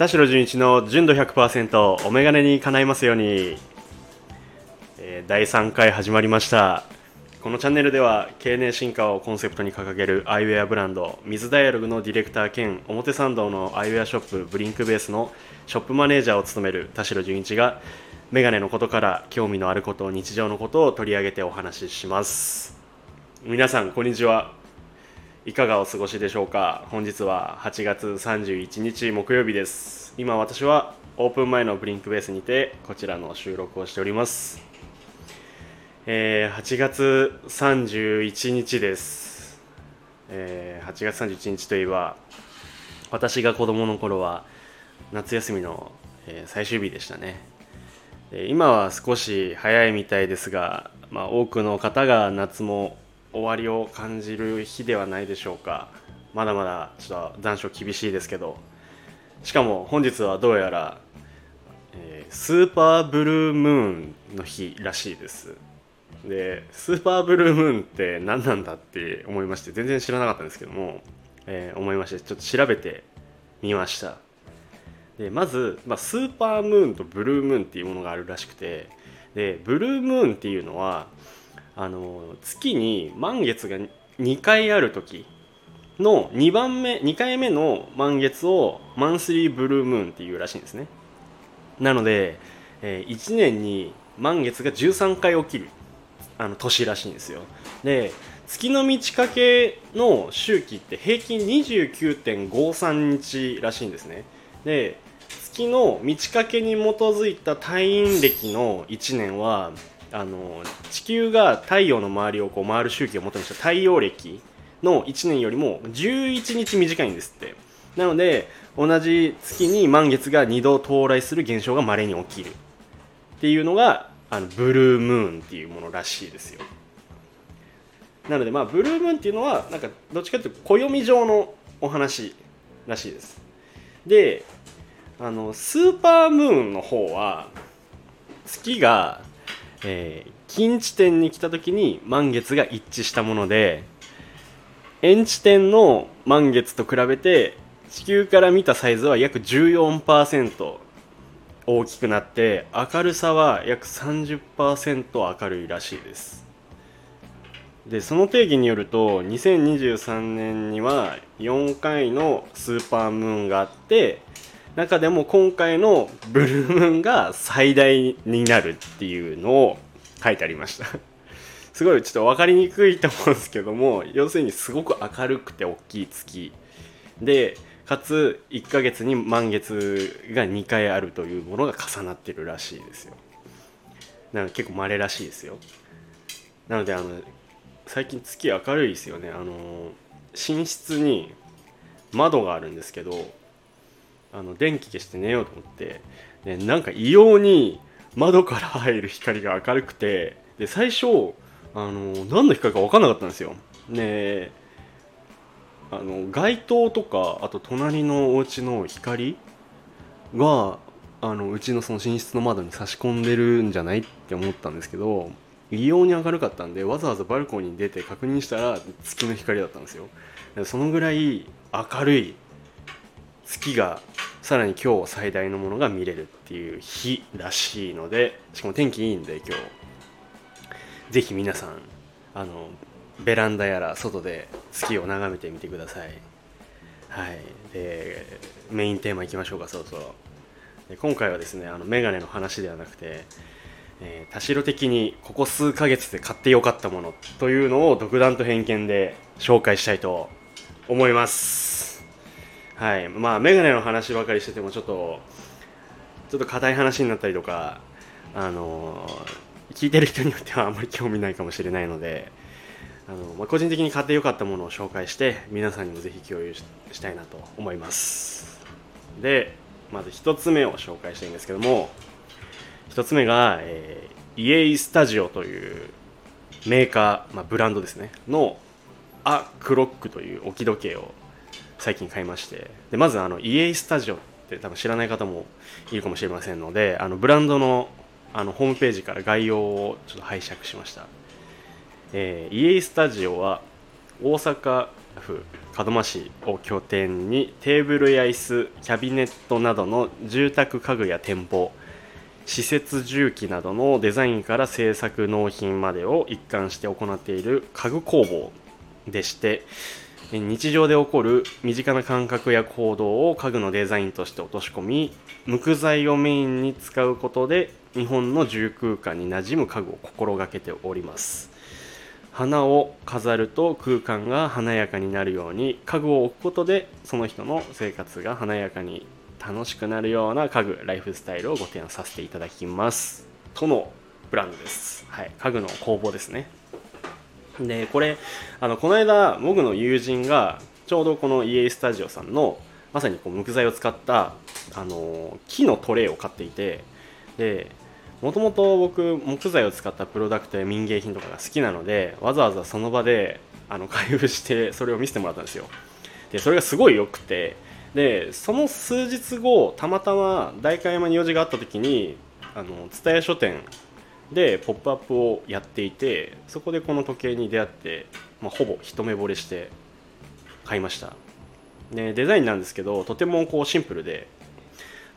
田代純一の純度100%お眼鏡に叶いますように、えー第3回始まりました。このチャンネルでは経年進化をコンセプトに掲げるアイウェアブランド水ダイアログのディレクター兼表参道のアイウェアショップブリンクベースのショップマネージャーを務める田代純一が眼鏡のことから興味のあること日常のことを取り上げてお話しします。皆さんこんにちは。いかがお過ごしでしょうか？本日は8月31日木曜日です。今私はオープン前のブリンクベースにてこちらの収録をしております、えー8月31日です、えー8月31日といえば私が子供の頃は夏休みの、えー最終日でしたね。で今は少し早いみたいですが、まあ、多くの方が夏も終わりを感じる日ではないでしょうか。まだまだちょっと残暑厳しいですけど。しかも本日はどうやら、えースーパーブルームーンの日らしいです。でスーパーブルームーンって何なんだって思いまして全然知らなかったんですけども、えー思いましてちょっと調べてみました。でまず、まあ、スーパームーンとブルームーンっていうものがあるらしくてでブルームーンっていうのはあの月に満月が2回ある時の2番目2回目の満月をマンスリーブルームーンっていうらしいんですね。なので、え1年に満月が13回起きるあの年らしいんですよ。で月の満ち欠けの周期って平均29.53日らしいんですね。で月の満ち欠けに基づいた太陰暦の1年はあの地球が太陽の周りをこう回る周期を元にした太陽暦の1年よりも11日短いんですって。なので同じ月に満月が2度到来する現象が稀に起きる。っていうのがあのブルームーンっていうものらしいですよ。なのでまあブルームーンっていうのはなんかどっちかというと暦上のお話らしいです。であのスーパームーンの方は月が、えー近地点に来た時に満月が一致したもので円地点の満月と比べて地球から見たサイズは約14%大きくなって明るさは約30%明るいらしいです。でその定義によると2023年には4回のスーパームーンがあって中でも今回のブルームーンが最大になるっていうのを書いてありました。すごいちょっと分かりにくいと思うんですけども 要するにすごく明るくて大きい月。でかつ1ヶ月に満月が2回あるというものが重なってるらしいですよ。なので結構稀らしいですよ。なのであの最近月明るいですよね。あの寝室に窓があるんですけどあの電気消して寝ようと思ってでなんか異様に窓から入る光が明るくてで最初あの何の光か分かんなかったんですよ。であの街灯とかあと隣のお家の光があのうちのその寝室の窓に差し込んでるんじゃないって思ったんですけど異様に明るかったんでわざわざバルコニーに出て確認したら月の光だったんですよ。そのぐらい明るい月がさらに今日最大のものが見れるっていう日らしいのでしかも天気いいんで今日。ぜひ皆さんあのベランダやら外で月を眺めてみてください。はい。でメインテーマいきましょうかそろそろ。で今回はですねあのメガネの話ではなくて、えー田代的にここ数ヶ月で買ってよかったものというのを独断と偏見で紹介したいと思います。はい。まあメガネの話ばかりしててもちょっとちょっと硬い話になったりとかあの聞いてる人によってはあんまり興味ないかもしれないのであの、まあ、個人的に買ってよかったものを紹介して皆さんにもぜひ共有ししたいなと思います。でまず1つ目を紹介したいんですけども1つ目が、えーイエイスタジオというメーカー、まあ、ブランドですね。のアクロックという置き時計を最近買いまして。でまずあのイエイスタジオって多分知らない方もいるかもしれませんのであのブランドのあのホームページから概要をちょっと拝借しました、えーイエスタジオは大阪府門真市を拠点にテーブルや椅子キャビネットなどの住宅家具や店舗施設重機などのデザインから製作納品までを一貫して行っている家具工房でして日常で起こる身近な感覚や行動を家具のデザインとして落とし込み無垢材をメインに使うことで日本の住空間に馴染む家具を心がけております。花を飾ると空間が華やかになるように家具を置くことでその人の生活が華やかに楽しくなるような家具ライフスタイルをご提案させていただきます。とのブランドです、はい、家具の工房ですね。でこれあのこの間僕の友人がちょうどこの EA スタジオさんのまさにこう無垢材を使ったあの木のトレイを買っていてでもともと僕木材を使ったプロダクトや民芸品とかが好きなのでわざわざその場であの開封してそれを見せてもらったんですよ。でそれがすごい良くてでその数日後たまたま代官山に用事があった時にあの蔦屋書店で「ポップアップをやっていてそこでこの時計に出会って、まあ、ほぼ一目惚れして買いました。でデザインなんですけどとてもこうシンプルで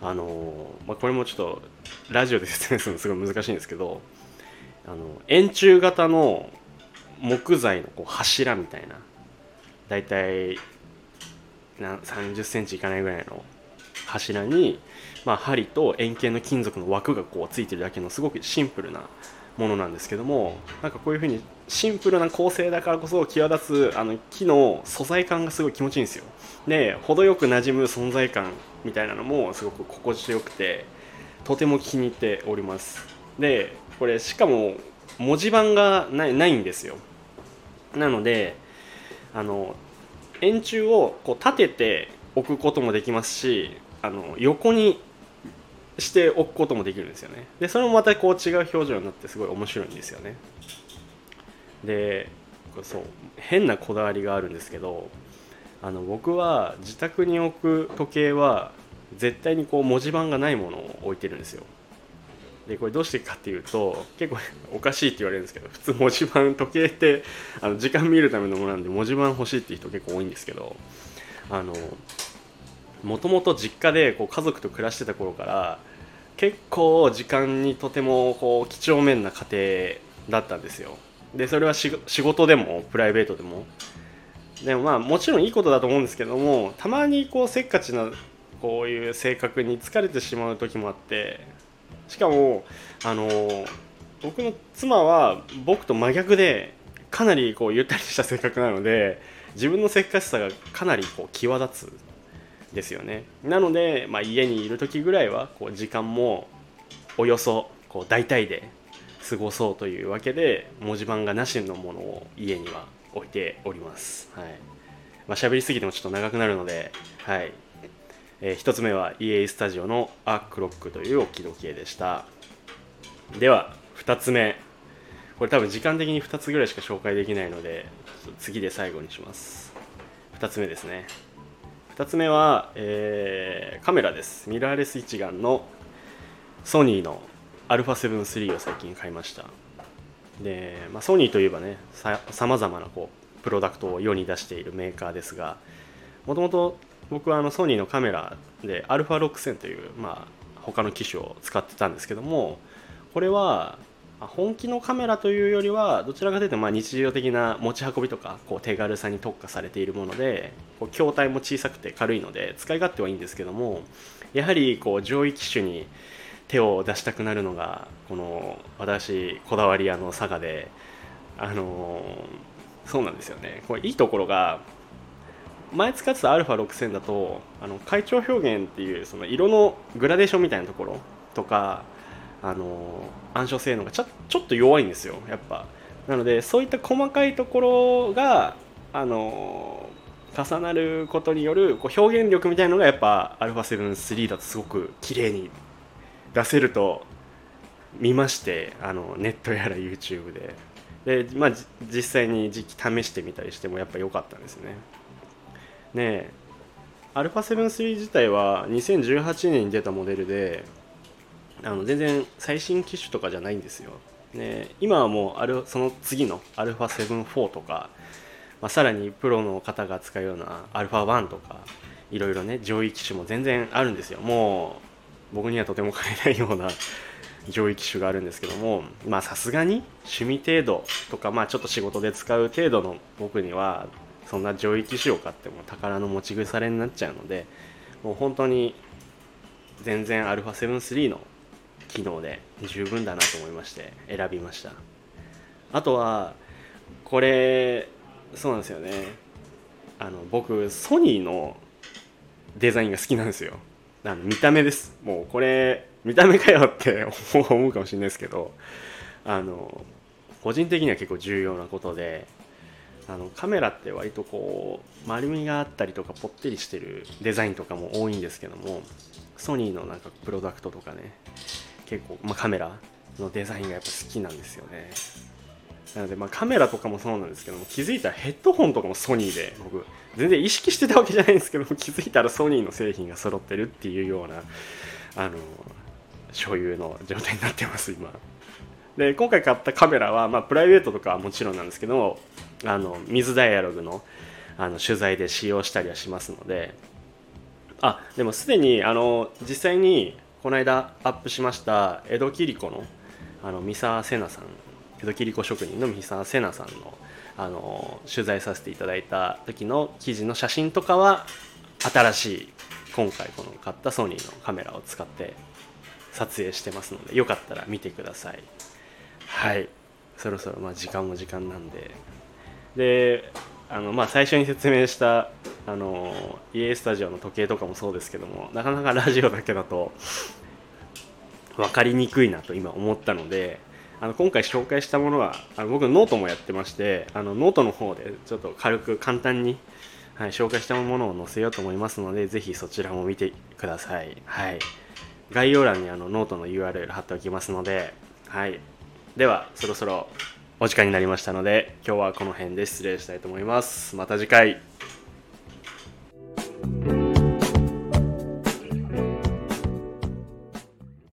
あの、まあ、これもちょっとラジオで説明するのすごい難しいんですけどあの円柱型の木材のこう柱みたいなだいたい3 0センチいかないぐらいの柱にまあ、針と円形の金属の枠がこうついてるだけのすごくシンプルなものなんですけどもなんかこういうふうにシンプルな構成だからこそ際立つあの木の素材感がすごい気持ちいいんですよ。で程よく馴染む存在感みたいなのもすごく心地よくてとても気に入っております。でこれしかも文字盤がないないんですよ。なのであの円柱をこう立てて置くこともできますしあの横にしておくこともできるんですよね。でそれもまたこう違う表情になってすごい面白いんですよね。でそう変なこだわりがあるんですけどあの僕は自宅に置く時計は絶対にこう文字盤がないものを置いてるんですよ。でこれどうしてかっていうと結構おかしいって言われるんですけど普通文字盤時計ってあの時間見るためのものなんで文字盤欲しいっていう人結構多いんですけどあのもともと実家でこう家族と暮らしてた頃から結構時間にとてもこう几帳面な家庭だったんですよ。でそれは仕事でもプライベートでも。でもまあもちろんいいことだと思うんですけどもたまにこうせっかちなこういう性格に疲れてしまう時もあってしかもあの僕の妻は僕と真逆でかなりこうゆったりした性格なので自分のせっかちさがかなりこう際立つ。ですよね。なので、まあ、家にいる時ぐらいはこう時間もおよそこう大体で過ごそうというわけで文字盤がなしのものを家には置いております。はい。まあ、喋りすぎてもちょっと長くなるので、はい。えー、1つ目は EA スタジオのアークロックという置き時計でした。では2つ目。これ多分時間的に2つぐらいしか紹介できないので次で最後にします。2つ目ですね。2つ目は、えー、カメラです。ミラーレス一眼のソニーの α7-3 を最近買いました。で、まあ、ソニーといえばねさまざまなこうプロダクトを世に出しているメーカーですがもともと僕はあのソニーのカメラで α6000 という、まあ、他の機種を使ってたんですけどもこれは本気のカメラというよりはどちらかというとまあ日常的な持ち運びとかこう手軽さに特化されているものでこう筐体も小さくて軽いので使い勝手はいいんですけどもやはりこう上位機種に手を出したくなるのがこの私こだわり屋の佐賀であの、そうなんですよね。これいいところが前使ってた α6000 だとあの階調表現っていうその色のグラデーションみたいなところとかあの暗証性能がちょちょっと弱いんですよやっぱ。なのでそういった細かいところがあの重なることによるこう表現力みたいのがやっぱ α7-3 だとすごく綺麗に出せると見ましてあのネットやら YouTube で。で、まあ、実際に時期試してみたりしてもやっぱ良かったんですね。ねえ α7-3 自体は2018年に出たモデルであの全然最新機種とかじゃないんですよ、ね、今はもうあるその次の α7-4 とか まあ、さらにプロの方が使うような α1 とかいろいろね上位機種も全然あるんですよもう僕にはとても買えないような上位機種があるんですけどもまあさすがに趣味程度とかまあちょっと仕事で使う程度の僕にはそんな上位機種を買っても宝の持ち腐れになっちゃうのでもう本当に全然 α7-3 の 機能で十分だなと思いまして選びました。あとはこれそうなんですよね。あの僕ソニーのデザインが好きなんですよ。あの見た目です。もうこれ見た目かよって 思うかもしれないですけどあの個人的には結構重要なことであのカメラって割とこう丸みがあったりとかぽってりしてるデザインとかも多いんですけどもソニーのなんかプロダクトとかね結構、まあ、カメラのデザインがやっぱ好きなんですよね。なのでまあカメラとかもそうなんですけども気づいたらヘッドホンとかもソニーで僕全然意識してたわけじゃないんですけども気づいたらソニーの製品が揃ってるっていうようなあの所有の状態になってます今。で今回買ったカメラは、まあ、プライベートとかはもちろんなんですけどもあの水ダイアログのあの取材で使用したりはしますので。あでもすでにあの実際にこの間アップしました江戸切子のあの三沢瀬奈さん江戸切子職人の三沢瀬奈さんのあの取材させていただいた時の記事の写真とかは新しい今回この買ったソニーのカメラを使って撮影してますのでよかったら見てください。はい。そろそろまあ時間も時間なんで。であのまあ最初に説明したあの EA スタジオの時計とかもそうですけどもなかなかラジオだけだと分かりにくいなと今思ったのであの今回紹介したものはあの僕ノートもやってましてあのノートの方でちょっと軽く簡単に、はい、紹介したものを載せようと思いますのでぜひそちらも見てください、はい、概要欄にあのノートの URL 貼っておきますので、はい、ではそろそろお時間になりましたので今日はこの辺で失礼したいと思います。また次回。